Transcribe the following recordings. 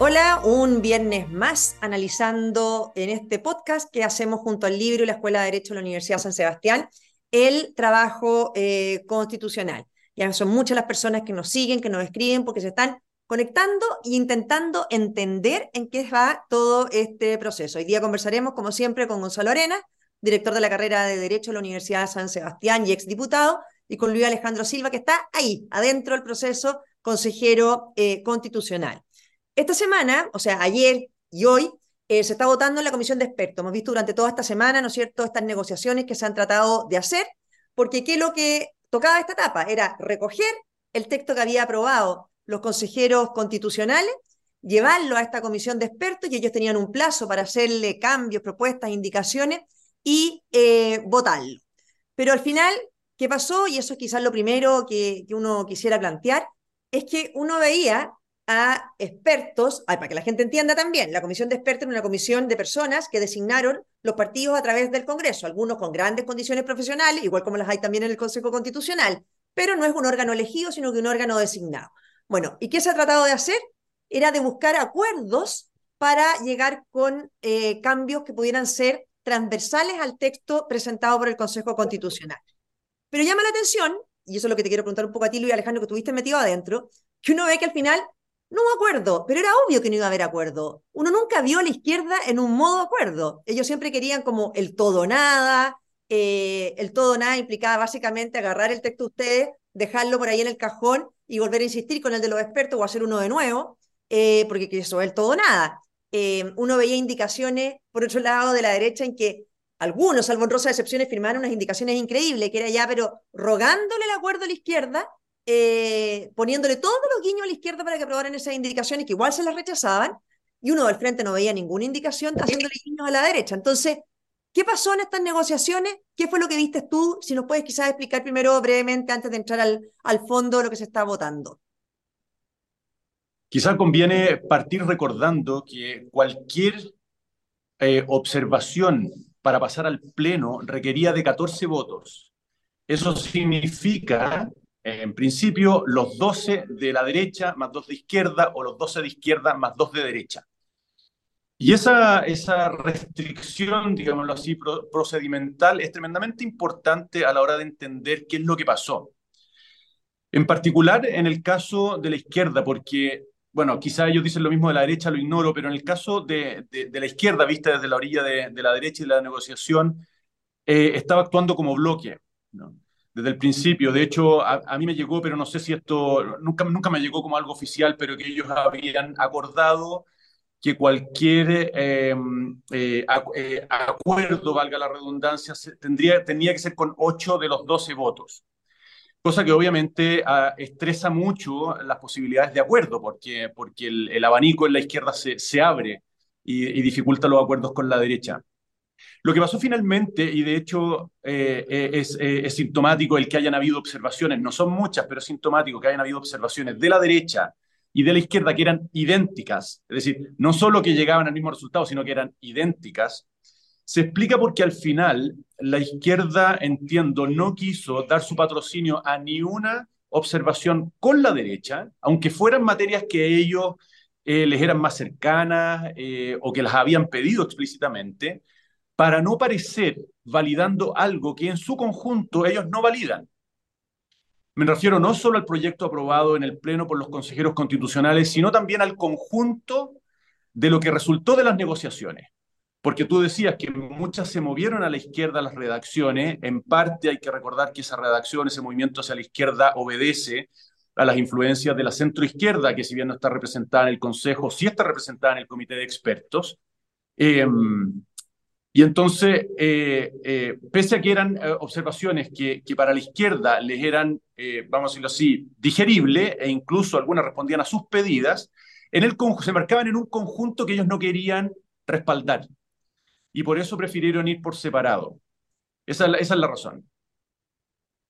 Hola, un viernes más analizando en este podcast que hacemos junto al libro y la Escuela de Derecho de la Universidad San Sebastián el trabajo eh, constitucional. Ya son muchas las personas que nos siguen, que nos escriben, porque se están conectando e intentando entender en qué va todo este proceso. Hoy día conversaremos, como siempre, con Gonzalo Arena, director de la carrera de Derecho de la Universidad San Sebastián y exdiputado, y con Luis Alejandro Silva, que está ahí, adentro del proceso, consejero eh, constitucional. Esta semana, o sea, ayer y hoy, eh, se está votando en la comisión de expertos. Hemos visto durante toda esta semana, ¿no es cierto?, estas negociaciones que se han tratado de hacer, porque ¿qué es lo que tocaba esta etapa? Era recoger el texto que había aprobado los consejeros constitucionales, llevarlo a esta comisión de expertos y ellos tenían un plazo para hacerle cambios, propuestas, indicaciones y eh, votarlo. Pero al final, ¿qué pasó? Y eso es quizás lo primero que, que uno quisiera plantear, es que uno veía a expertos, para que la gente entienda también, la comisión de expertos es una comisión de personas que designaron los partidos a través del Congreso, algunos con grandes condiciones profesionales, igual como las hay también en el Consejo Constitucional, pero no es un órgano elegido, sino que un órgano designado. Bueno, ¿y qué se ha tratado de hacer? Era de buscar acuerdos para llegar con eh, cambios que pudieran ser transversales al texto presentado por el Consejo Constitucional. Pero llama la atención, y eso es lo que te quiero preguntar un poco a ti, Luis Alejandro, que estuviste metido adentro, que uno ve que al final no hubo acuerdo, pero era obvio que no iba a haber acuerdo. Uno nunca vio a la izquierda en un modo acuerdo. Ellos siempre querían como el todo nada. Eh, el todo nada implicaba básicamente agarrar el texto de ustedes, dejarlo por ahí en el cajón y volver a insistir con el de los expertos o hacer uno de nuevo, eh, porque eso es el todo nada. Eh, uno veía indicaciones, por otro lado, de la derecha en que algunos, salvo en rosa excepciones, firmaron unas indicaciones increíbles, que era ya, pero rogándole el acuerdo a la izquierda eh, poniéndole todos los guiños a la izquierda para que aprobaran esas indicaciones, que igual se las rechazaban, y uno del frente no veía ninguna indicación haciéndole guiños a la derecha. Entonces, ¿qué pasó en estas negociaciones? ¿Qué fue lo que viste tú? Si nos puedes quizás explicar primero brevemente, antes de entrar al, al fondo lo que se está votando. Quizás conviene partir recordando que cualquier eh, observación para pasar al Pleno requería de 14 votos. Eso significa en principio, los 12 de la derecha más 2 de izquierda o los 12 de izquierda más 2 de derecha. Y esa, esa restricción, digámoslo así, procedimental es tremendamente importante a la hora de entender qué es lo que pasó. En particular en el caso de la izquierda, porque, bueno, quizá ellos dicen lo mismo de la derecha, lo ignoro, pero en el caso de, de, la izquierda, vista desde la orilla de, de, la derecha y la negociación, eh, estaba actuando como bloque. ¿no? Desde el principio. De hecho, a, mí me llegó, pero no sé si esto, nunca, nunca me llegó como algo oficial, pero que ellos habían acordado que cualquier em, eh, eh, acuerdo, valga la redundancia, tendría, tenía que ser con 8 de los 12 votos. Cosa que obviamente ah, estresa mucho las posibilidades de acuerdo, porque, porque el, abanico en la izquierda se, se abre y dificulta los acuerdos con la derecha. Lo que pasó finalmente, y de hecho eh, eh, es, eh, es, sintomático el que hayan habido observaciones, no son muchas, pero es sintomático que hayan habido observaciones de la derecha y de la izquierda que eran idénticas, es decir, no solo que llegaban al mismo resultado, sino que eran idénticas, se explica porque al final la izquierda, entiendo, no quiso dar su patrocinio a ni una observación con la derecha, aunque fueran materias que ellos les eran más cercanas o que las habían pedido explícitamente, para no parecer validando algo que en su conjunto ellos no validan. Me refiero no solo al proyecto aprobado en el Pleno por los consejeros constitucionales, sino también al conjunto de lo que resultó de las negociaciones. Porque tú decías que muchas se movieron a la izquierda las redacciones, en parte hay que recordar que esa redacción, ese movimiento hacia la izquierda obedece a las influencias de la centroizquierda, que si bien no está representada en el Consejo, sí está representada en el Comité de Expertos. Eh, y entonces, eh, eh, pese a que eran eh, observaciones que, que, para la izquierda les eran, vamos a decirlo así, digeribles, e incluso algunas respondían a sus pedidas, en el, se marcaban en un conjunto que ellos no querían respaldar. Y por eso prefirieron ir por separado. Esa, es la razón.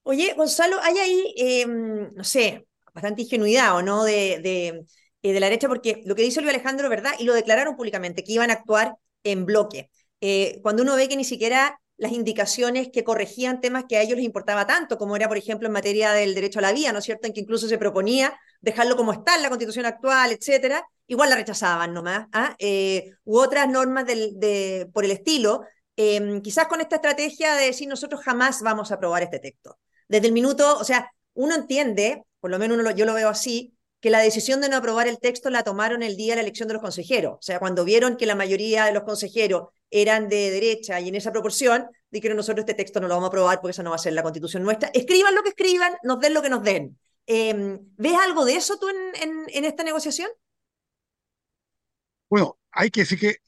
Oye, Gonzalo, hay ahí, em, no sé, bastante ingenuidad, ¿o no?, de, de, de la derecha, porque lo que dice Luis Alejandro, ¿verdad? Y lo declararon públicamente, que iban a actuar en bloque. Eh, cuando uno ve que ni siquiera las indicaciones que corregían temas que a ellos les importaba tanto, como era, por ejemplo, en materia del derecho a la vida, ¿no es cierto?, en que incluso se proponía dejarlo como está en la constitución actual, etcétera, igual la rechazaban nomás, ¿ah? eh, u otras normas del, de, por el estilo, eh, quizás con esta estrategia de decir nosotros jamás vamos a aprobar este texto. Desde el minuto, o sea, uno entiende, por lo menos uno lo, yo lo veo así, que la decisión de no aprobar el texto la tomaron el día de la elección de los consejeros. O sea, cuando vieron que la mayoría de los consejeros eran de derecha y en esa proporción, dijeron nosotros este texto no lo vamos a aprobar porque esa no va a ser la constitución nuestra. Escriban lo que escriban, nos den lo que nos den. Eh, ¿Ves algo de eso tú en, en esta negociación? Bueno, hay que decir que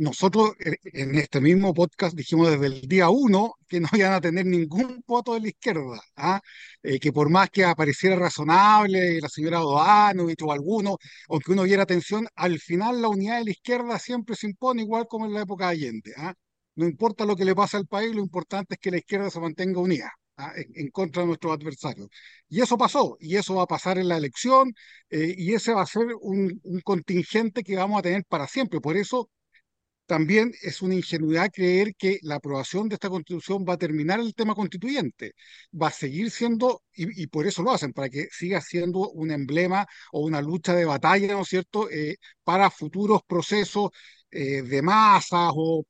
nosotros en este mismo podcast dijimos desde el día uno que no iban a tener ningún voto de la izquierda, ¿ah? eh, que por más que apareciera razonable la señora Doanovich o alguno, aunque uno viera atención, al final la unidad de la izquierda siempre se impone igual como en la época de Allende. ¿ah? No importa lo que le pase al país, lo importante es que la izquierda se mantenga unida. ¿ah? en, contra de nuestros adversarios. Y eso pasó, y eso va a pasar en la elección, eh, y ese va a ser un, un, contingente que vamos a tener para siempre. Por eso también es una ingenuidad creer que la aprobación de esta constitución va a terminar el tema constituyente. Va a seguir siendo, y, por eso lo hacen, para que siga siendo un emblema o una lucha de batalla, ¿no es cierto?, eh, para futuros procesos eh, de masas o,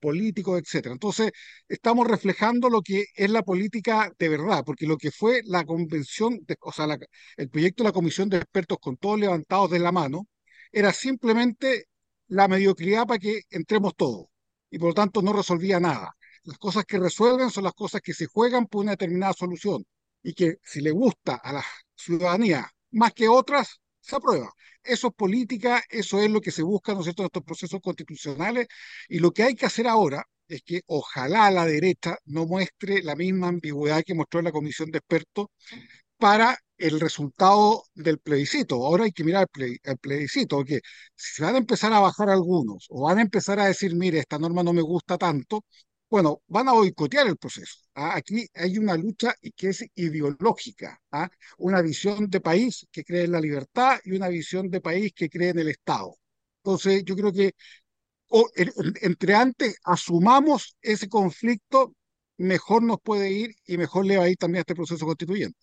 políticos, etc. Entonces, estamos reflejando lo que es la política de verdad, porque lo que fue la convención, o sea, el proyecto de la comisión de expertos con todos levantados de la mano, era simplemente la mediocridad para que entremos todos y por lo tanto no resolvía nada. Las cosas que resuelven son las cosas que se juegan por una determinada solución y que si le gusta a la ciudadanía más que otras, se aprueba. Eso es política, eso es lo que se busca, ¿no es cierto?, en estos procesos constitucionales y lo que hay que hacer ahora es que ojalá la derecha no muestre la misma ambigüedad que mostró en la comisión de expertos para el resultado del plebiscito. Ahora hay que mirar el, plebiscito, porque si van a empezar a bajar algunos o van a empezar a decir, mire, esta norma no me gusta tanto, bueno, van a boicotear el proceso. ¿ah? Aquí hay una lucha que es ideológica, ¿ah? una visión de país que cree en la libertad y una visión de país que cree en el Estado. Entonces, yo creo que entre antes asumamos ese conflicto, mejor nos puede ir y mejor le va a ir también a este proceso constituyente.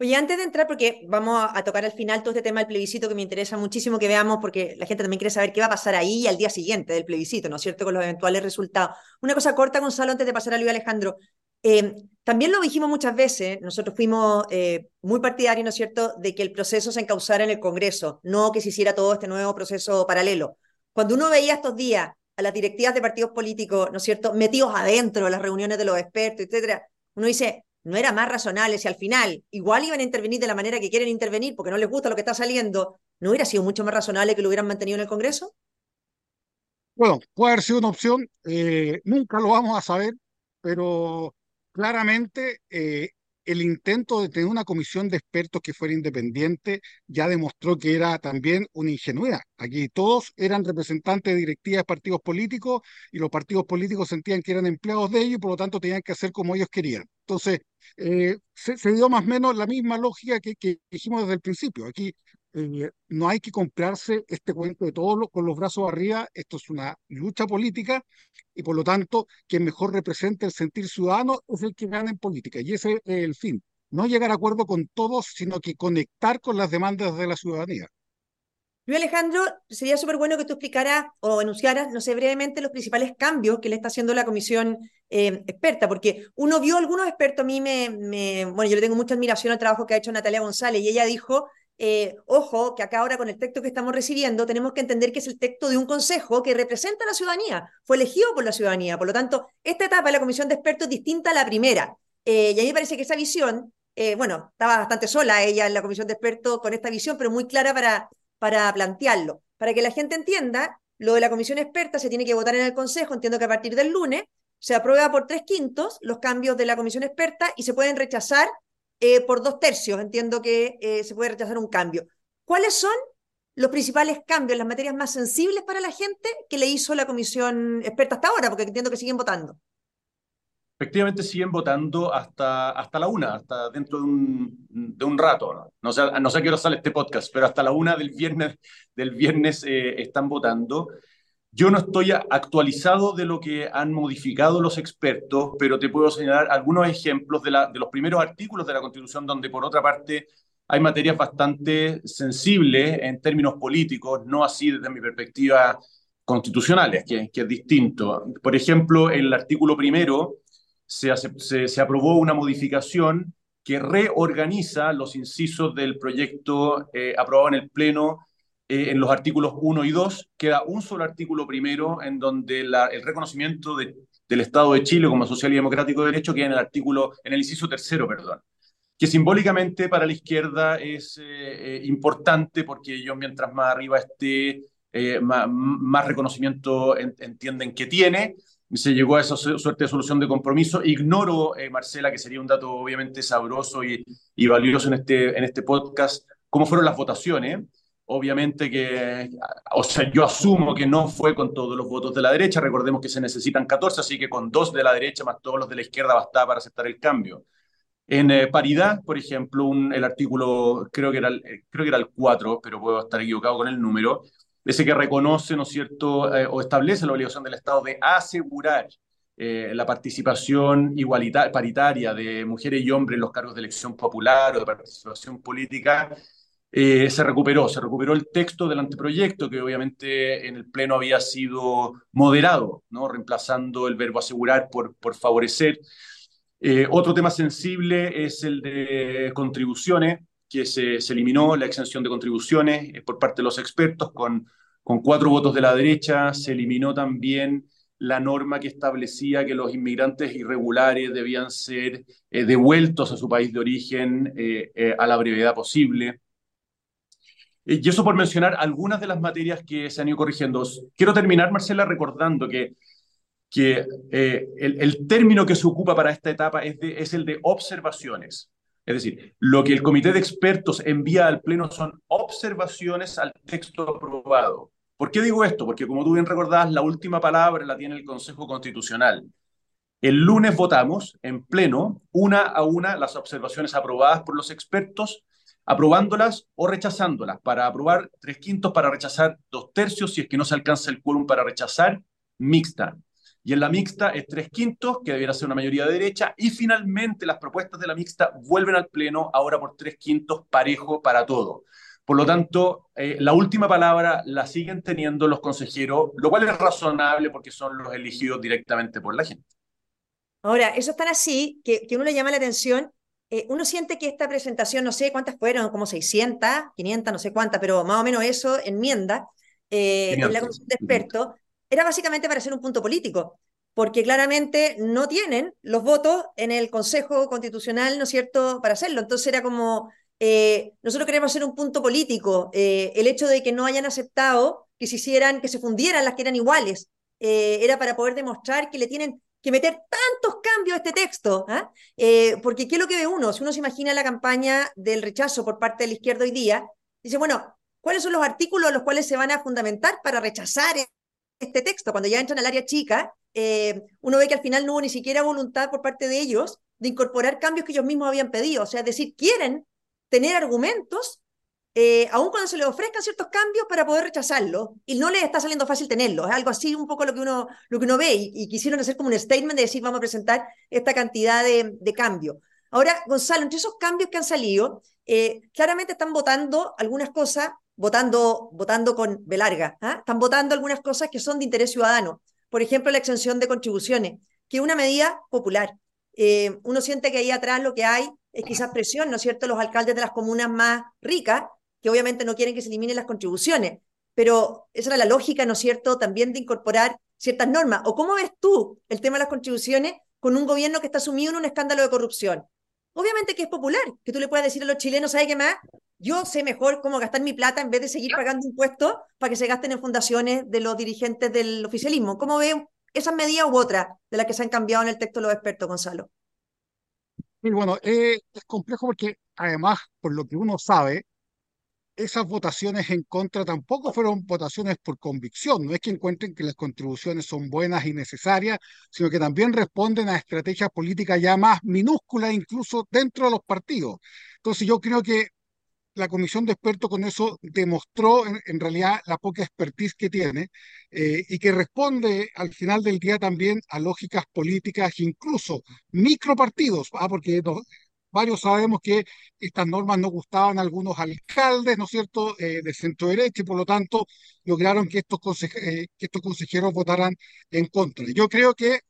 Oye, antes de entrar, porque vamos a, tocar al final todo este tema del plebiscito que me interesa muchísimo que veamos, porque la gente también quiere saber qué va a pasar ahí al día siguiente del plebiscito, ¿no es cierto?, con los eventuales resultados. Una cosa corta, Gonzalo, antes de pasar a Luis Alejandro. Eh, también lo dijimos muchas veces, nosotros fuimos eh, muy partidarios, ¿no es cierto?, de que el proceso se encauzara en el Congreso, no que se hiciera todo este nuevo proceso paralelo. Cuando uno veía estos días a las directivas de partidos políticos, ¿no es cierto?, metidos adentro de las reuniones de los expertos, etcétera, uno dice, no era más razonable si al final igual iban a intervenir de la manera que quieren intervenir porque no les gusta lo que está saliendo, ¿no hubiera sido mucho más razonable que lo hubieran mantenido en el Congreso? Bueno, puede haber sido una opción, eh, nunca lo vamos a saber, pero claramente eh, el intento de tener una comisión de expertos que fuera independiente ya demostró que era también una ingenuidad. Aquí todos eran representantes de directivas de partidos políticos y los partidos políticos sentían que eran empleados de ellos y por lo tanto tenían que hacer como ellos querían. Entonces, eh, se, dio más o menos la misma lógica que, que dijimos desde el principio. Aquí eh, no hay que comprarse este cuento de todos con los brazos arriba. Esto es una lucha política y por lo tanto, quien mejor representa el sentir ciudadano es el que gana en política. Y ese es el fin. No llegar a acuerdo con todos, sino que conectar con las demandas de la ciudadanía. Luis Alejandro, sería súper bueno que tú explicaras o enunciaras, no sé, brevemente los principales cambios que le está haciendo la comisión eh, experta, porque uno vio algunos expertos, a mí me, me, bueno, yo le tengo mucha admiración al trabajo que ha hecho Natalia González y ella dijo eh, ojo, que acá ahora con el texto que estamos recibiendo tenemos que entender que es el texto de un consejo que representa a la ciudadanía, fue elegido por la ciudadanía. Por lo tanto, esta etapa de la comisión de expertos es distinta a la primera. Eh, y a mí me parece que esa visión, eh, bueno, estaba bastante sola ella en la comisión de expertos con esta visión, pero muy clara para, para plantearlo. Para que la gente entienda, lo de la comisión experta se tiene que votar en el consejo, entiendo que a partir del lunes se aprueba por tres quintos los cambios de la comisión experta y se pueden rechazar eh, por dos tercios, entiendo que eh, se puede rechazar un cambio. ¿Cuáles son los principales cambios, las materias más sensibles para la gente que le hizo la comisión experta hasta ahora? Porque entiendo que siguen votando. Efectivamente siguen votando hasta, hasta la una, hasta dentro de un, de un rato. ¿no? No, sé, no sé a qué hora sale este podcast, pero hasta la una del viernes, del viernes eh, están votando. Yo no estoy actualizado de lo que han modificado los expertos, pero te puedo señalar algunos ejemplos de, la, de los primeros artículos de la Constitución donde, por otra parte, hay materias bastante sensibles en términos políticos, no así desde mi perspectiva constitucionales, que, que es distinto. Por ejemplo, en el artículo primero se, se, se aprobó una modificación que reorganiza los incisos del proyecto eh, aprobado en el Pleno eh, en los artículos 1 y 2. Queda un solo artículo primero en donde la, el reconocimiento de, del Estado de Chile como social y democrático de derecho queda en el artículo, en el inciso tercero, perdón que simbólicamente para la izquierda es eh, eh importante porque ellos mientras más arriba esté, eh, más, más, reconocimiento en, entienden que tiene. Se llegó a esa suerte de solución de compromiso. Ignoro, eh, Marcela, que sería un dato obviamente sabroso y, y, valioso en este, en este podcast, cómo fueron las votaciones. Obviamente que, o sea, yo asumo que no fue con todos los votos de la derecha. Recordemos que se necesitan 14, así que con dos de la derecha más todos los de la izquierda bastaba para aceptar el cambio. En eh, paridad, por ejemplo, un, el artículo, creo que, era el, eh, creo que era el 4, pero puedo estar equivocado con el número, ese que reconoce, ¿no es cierto?, eh, o establece la obligación del Estado de asegurar la participación igualitaria, paritaria de mujeres y hombres en los cargos de elección popular o de participación política, eh, se recuperó, se recuperó el texto del anteproyecto que obviamente en el Pleno había sido moderado, reemplazando el verbo asegurar por, por favorecer. Eh, otro tema sensible es el de contribuciones, que se, se eliminó la exención de contribuciones eh, por parte de los expertos con, con cuatro votos de la derecha. Se eliminó también la norma que establecía que los inmigrantes irregulares debían ser devueltos a su país de origen a la brevedad posible. Y eso por mencionar algunas de las materias que se han ido corrigiendo. Quiero terminar, Marcela, recordando que que eh, el, el, término que se ocupa para esta etapa es, de, es el de observaciones. Es decir, lo que el comité de expertos envía al Pleno son observaciones al texto aprobado. ¿Por qué digo esto? Porque como tú bien recordás, la última palabra la tiene el Consejo Constitucional. El lunes votamos en Pleno una a una las observaciones aprobadas por los expertos, aprobándolas o rechazándolas. Para aprobar tres quintos, para rechazar dos tercios, si es que no se alcanza el quórum para rechazar, mixta y en la mixta es tres quintos, que debiera ser una mayoría de derecha, y finalmente las propuestas de la mixta vuelven al Pleno ahora por tres quintos parejo para todo. Por lo tanto, eh, la última palabra la siguen teniendo los consejeros, lo cual es razonable porque son los elegidos directamente por la gente. Ahora, eso es tan así que, que uno le llama la atención. Eh, uno siente que esta presentación, no sé cuántas fueron, como 600, 500, no sé cuántas, pero más o menos eso, enmienda, eh, en la comisión de expertos, era básicamente para hacer un punto político, porque claramente no tienen los votos en el Consejo Constitucional, ¿no es cierto?, para hacerlo. Entonces era como, eh, nosotros queremos hacer un punto político, eh, el hecho de que no hayan aceptado que se hicieran, que se fundieran las que eran iguales, era para poder demostrar que le tienen que meter tantos cambios a este texto, ¿ah? eh, porque ¿qué es lo que ve uno? Si uno se imagina la campaña del rechazo por parte de la izquierda hoy día, dice, bueno, ¿cuáles son los artículos a los cuales se van a fundamentar para rechazar este texto, cuando ya entran al área chica, eh, uno ve que al final no hubo ni siquiera voluntad por parte de ellos de incorporar cambios que ellos mismos habían pedido. O sea, es decir, quieren tener argumentos, eh, aun cuando se les ofrezcan ciertos cambios para poder rechazarlos, y no les está saliendo fácil tenerlos. Es algo así un poco lo que uno, lo que uno ve, y, y quisieron hacer como un statement de decir, vamos a presentar esta cantidad de, de cambios. Ahora, Gonzalo, entre esos cambios que han salido, eh, claramente están votando algunas cosas votando, votando con velarga. ¿ah? Están votando algunas cosas que son de interés ciudadano. Por ejemplo, la exención de contribuciones, que es una medida popular. Eh, uno siente que ahí atrás lo que hay es quizás presión, ¿no es cierto?, los alcaldes de las comunas más ricas, que obviamente no quieren que se eliminen las contribuciones, pero esa era la lógica, ¿no es cierto?, también de incorporar ciertas normas. ¿O cómo ves tú el tema de las contribuciones con un gobierno que está sumido en un escándalo de corrupción? Obviamente que es popular, que tú le puedas decir a los chilenos, ¿sabes qué más? Yo sé mejor cómo gastar mi plata en vez de seguir pagando impuestos para que se gasten en fundaciones de los dirigentes del oficialismo. ¿Cómo ve esas medidas u otras de las que se han cambiado en el texto los expertos, Gonzalo? Bueno, eh, es complejo porque además, por lo que uno sabe, esas votaciones en contra tampoco fueron votaciones por convicción, no es que encuentren que las contribuciones son buenas y necesarias, sino que también responden a estrategias políticas ya más minúsculas, incluso dentro de los partidos. Entonces yo creo que la comisión de expertos con eso demostró en, realidad la poca expertise que tiene eh, y que responde al final del día también a lógicas políticas, incluso micropartidos, ¿ah? porque no, varios sabemos que estas normas no gustaban a algunos alcaldes, ¿no es cierto?, eh, de centro derecha y por lo tanto lograron que estos, que estos consejeros votaran en contra. Yo creo que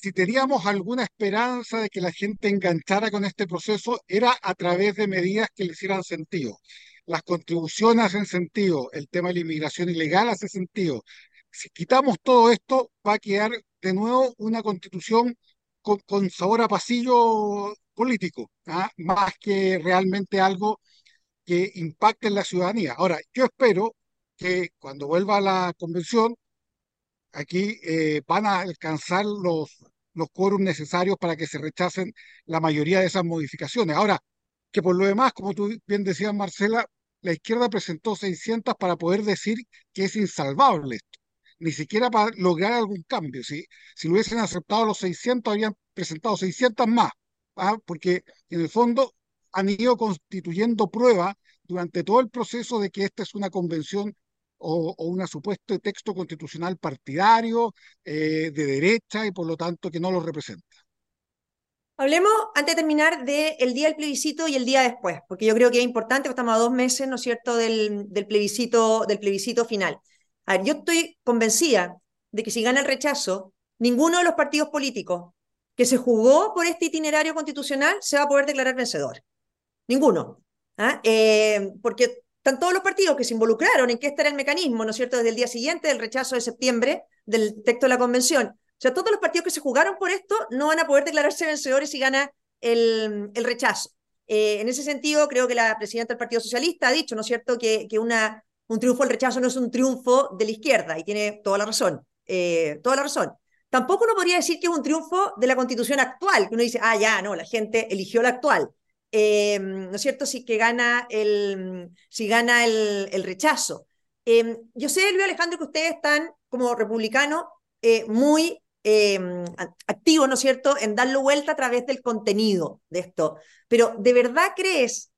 si teníamos alguna esperanza de que la gente enganchara con este proceso, era a través de medidas que le hicieran sentido. Las contribuciones hacen sentido, el tema de la inmigración ilegal hace sentido. Si quitamos todo esto, va a quedar de nuevo una constitución con, sabor a pasillo político, ¿ah? más que realmente algo que impacte en la ciudadanía. Ahora, yo espero que cuando vuelva a la convención, aquí eh, van a alcanzar los, los necesarios para que se rechacen la mayoría de esas modificaciones. Ahora, que por lo demás, como tú bien decías, Marcela, la izquierda presentó 600 para poder decir que es insalvable esto, ni siquiera para lograr algún cambio. Si, si lo hubiesen aceptado los 600, habrían presentado 600 más, porque en el fondo han ido constituyendo pruebas durante todo el proceso de que esta es una convención o, o un supuesto texto constitucional partidario, eh, de derecha y por lo tanto que no lo representa. Hablemos, antes de terminar, del día del plebiscito y el día después, porque yo creo que es importante, estamos a dos meses, ¿no es cierto?, del, del, plebiscito, del plebiscito final. A ver, yo estoy convencida de que si gana el rechazo, ninguno de los partidos políticos que se jugó por este itinerario constitucional se va a poder declarar vencedor. Ninguno. ¿ah? Eh, porque están todos los partidos que se involucraron en que este era el mecanismo, ¿no es cierto?, desde el día siguiente del rechazo de septiembre del texto de la convención. O sea, todos los partidos que se jugaron por esto no van a poder declararse vencedores si gana el, el rechazo. Eh, en ese sentido, creo que la presidenta del Partido Socialista ha dicho, ¿no es cierto?, que, que un triunfo del rechazo no es un triunfo de la izquierda, y tiene toda la razón, eh, toda la razón. Tampoco uno podría decir que es un triunfo de la constitución actual, que uno dice, ah, ya, no, la gente eligió la actual. Em, ¿no es cierto?, si que gana el, si gana el, rechazo. Em, yo sé, Luis Alejandro, que ustedes están como republicanos eh, muy em, activos, ¿no es cierto?, en darlo vuelta a través del contenido de esto. Pero, ¿de verdad crees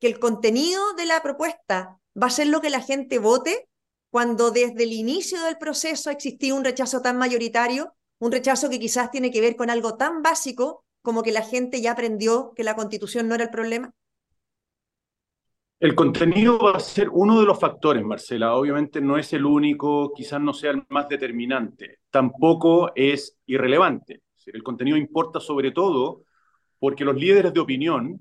que el contenido de la propuesta va a ser lo que la gente vote cuando desde el inicio del proceso ha un rechazo tan mayoritario? Un rechazo que quizás tiene que ver con algo tan básico como que la gente ya aprendió que la constitución no era el problema? El contenido va a ser uno de los factores, Marcela. Obviamente no es el único, quizás no sea el más determinante. Tampoco es irrelevante. El contenido importa sobre todo porque los líderes de opinión,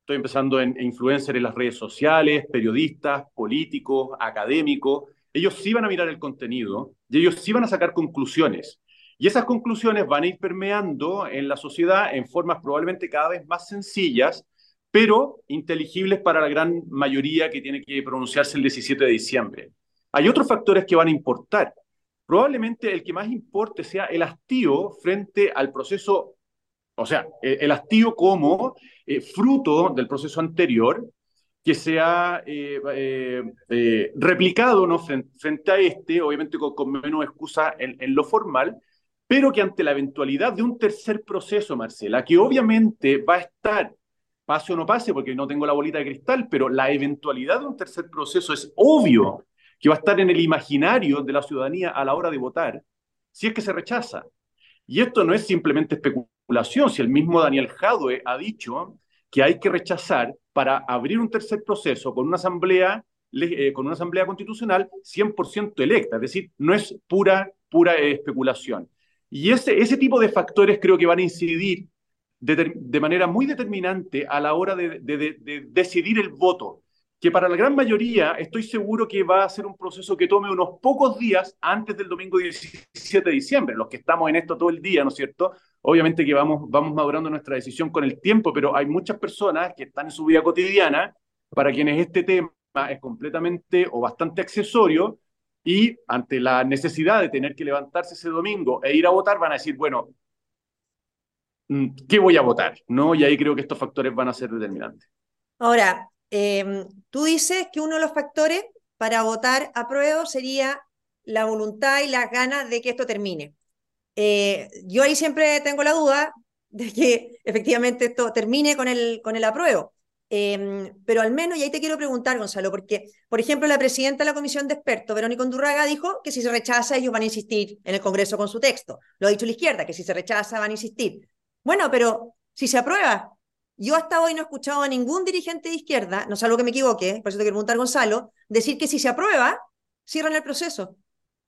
estoy empezando en influencers en las redes sociales, periodistas, políticos, académicos, ellos sí van a mirar el contenido y ellos sí van a sacar conclusiones. Y esas conclusiones van a ir permeando en la sociedad en formas probablemente cada vez más sencillas, pero inteligibles para la gran mayoría que tiene que pronunciarse el 17 de diciembre. Hay otros factores que van a importar. Probablemente el que más importe sea el hastío frente al proceso, o sea, el hastío como eh, fruto del proceso anterior, que sea eh, eh, eh, replicado ¿no? frente, a este, obviamente con, menos excusa en, lo formal, pero que ante la eventualidad de un tercer proceso, Marcela, que obviamente va a estar, pase o no pase, porque no tengo la bolita de cristal, pero la eventualidad de un tercer proceso es obvio que va a estar en el imaginario de la ciudadanía a la hora de votar, si es que se rechaza. Y esto no es simplemente especulación, si el mismo Daniel Jadwe ha dicho que hay que rechazar para abrir un tercer proceso con una asamblea, eh, con una asamblea constitucional 100% electa, es decir, no es pura, pura especulación. Y ese, ese tipo de factores creo que van a incidir de, manera muy determinante a la hora de, de, de, decidir el voto, que para la gran mayoría estoy seguro que va a ser un proceso que tome unos pocos días antes del domingo 17 de diciembre. Los que estamos en esto todo el día, ¿no es cierto? Obviamente que vamos, vamos madurando nuestra decisión con el tiempo, pero hay muchas personas que están en su vida cotidiana para quienes este tema es completamente o bastante accesorio y ante la necesidad de tener que levantarse ese domingo e ir a votar, van a decir, bueno, mm, ¿qué voy a votar? ¿No? Y ahí creo que estos factores van a ser determinantes. Ahora, eh, tú dices que uno de los factores para votar a prueba sería la voluntad y las ganas de que esto termine. Eh, yo ahí siempre tengo la duda de que efectivamente esto termine con el, con el apruebo. Eh, pero al menos, y ahí te quiero preguntar, Gonzalo, porque, por ejemplo, la presidenta de la comisión de expertos, Verónica Undurraga, dijo que si se rechaza, ellos van a insistir en el Congreso con su texto. Lo ha dicho la izquierda, que si se rechaza, van a insistir. Bueno, pero si se aprueba, Yo hasta hoy no he escuchado a ningún dirigente de izquierda, no salvo que me equivoque, por eso te quiero preguntar Gonzalo, decir que si se aprueba, cierran el proceso. O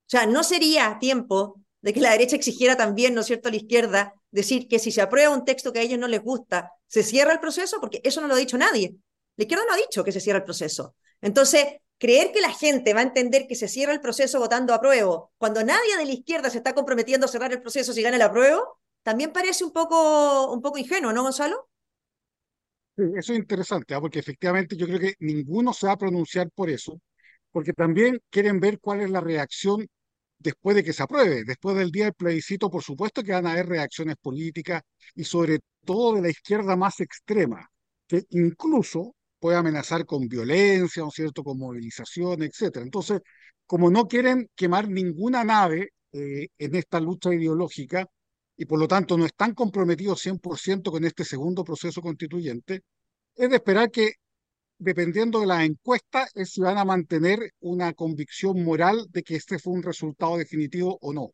sea, no sería tiempo de que la derecha exigiera también, ¿no es cierto?, a la izquierda, decir que si se aprueba un texto que a ellos no les gusta, se cierra el proceso, porque eso no lo ha dicho nadie. La izquierda no ha dicho que se cierra el proceso. Entonces, creer que la gente va a entender que se cierra el proceso votando a prueba, cuando nadie de la izquierda se está comprometiendo a cerrar el proceso si gana el apruebo, también parece un poco, un poco ingenuo, ¿no, Gonzalo? Sí, eso es interesante, ¿ah? porque efectivamente yo creo que ninguno se va a pronunciar por eso, porque también quieren ver cuál es la reacción después de que se apruebe. Después del día del plebiscito, por supuesto que van a haber reacciones políticas y sobre todo de la izquierda más extrema, que incluso puede amenazar con violencia, ¿no es cierto?, con movilización, etcétera. Entonces, como no quieren quemar ninguna nave eh, en esta lucha ideológica y por lo tanto no están comprometidos 100% con este segundo proceso constituyente, es de esperar que, dependiendo de la encuesta, es si van a mantener una convicción moral de que este fue un resultado definitivo o no.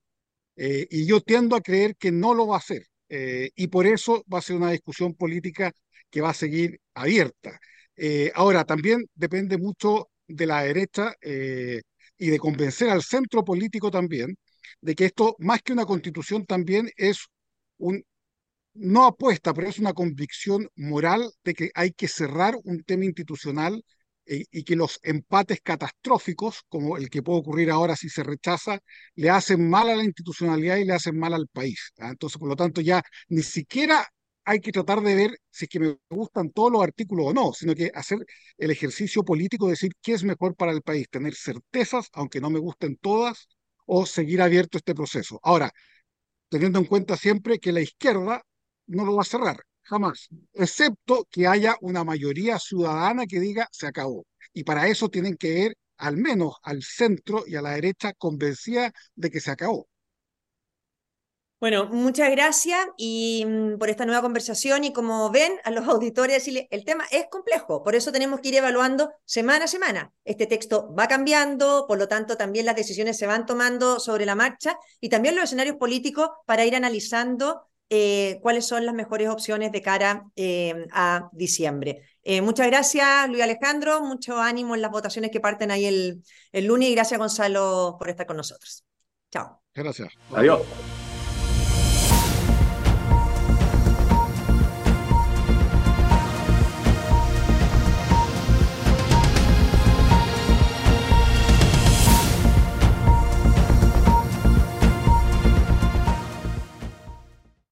Eh, y yo tiendo a creer que no lo va a hacer. Eh, y por eso va a ser una discusión política que va a seguir abierta. Eh, ahora, también depende mucho de la derecha y de convencer al centro político también de que esto, más que una constitución, también es un, no apuesta, pero es una convicción moral de que hay que cerrar un tema institucional eh, y que los empates catastróficos, como el que puede ocurrir ahora si se rechaza, le hacen mal a la institucionalidad y le hacen mal al país. ¿ah? Entonces, por lo tanto, ya ni siquiera hay que tratar de ver si es que me gustan todos los artículos o no, sino que hacer el ejercicio político de decir qué es mejor para el país, tener certezas, aunque no me gusten todas, o seguir abierto este proceso. Ahora, teniendo en cuenta siempre que la izquierda no lo va a cerrar, jamás, excepto que haya una mayoría ciudadana que diga se acabó. Y para eso tienen que ir al menos al centro y a la derecha convencida de que se acabó. Bueno, muchas gracias y mm, por esta nueva conversación y como ven a los auditores el tema es complejo, por eso tenemos que ir evaluando semana a semana. Este texto va cambiando, por lo tanto también las decisiones se van tomando sobre la marcha y también los escenarios políticos para ir analizando eh, cuáles son las mejores opciones de cara eh, a diciembre. Eh, muchas gracias, Luis Alejandro, mucho ánimo en las votaciones que parten ahí el, el lunes y gracias, Gonzalo, por estar con nosotros. Chao. Gracias. Adiós.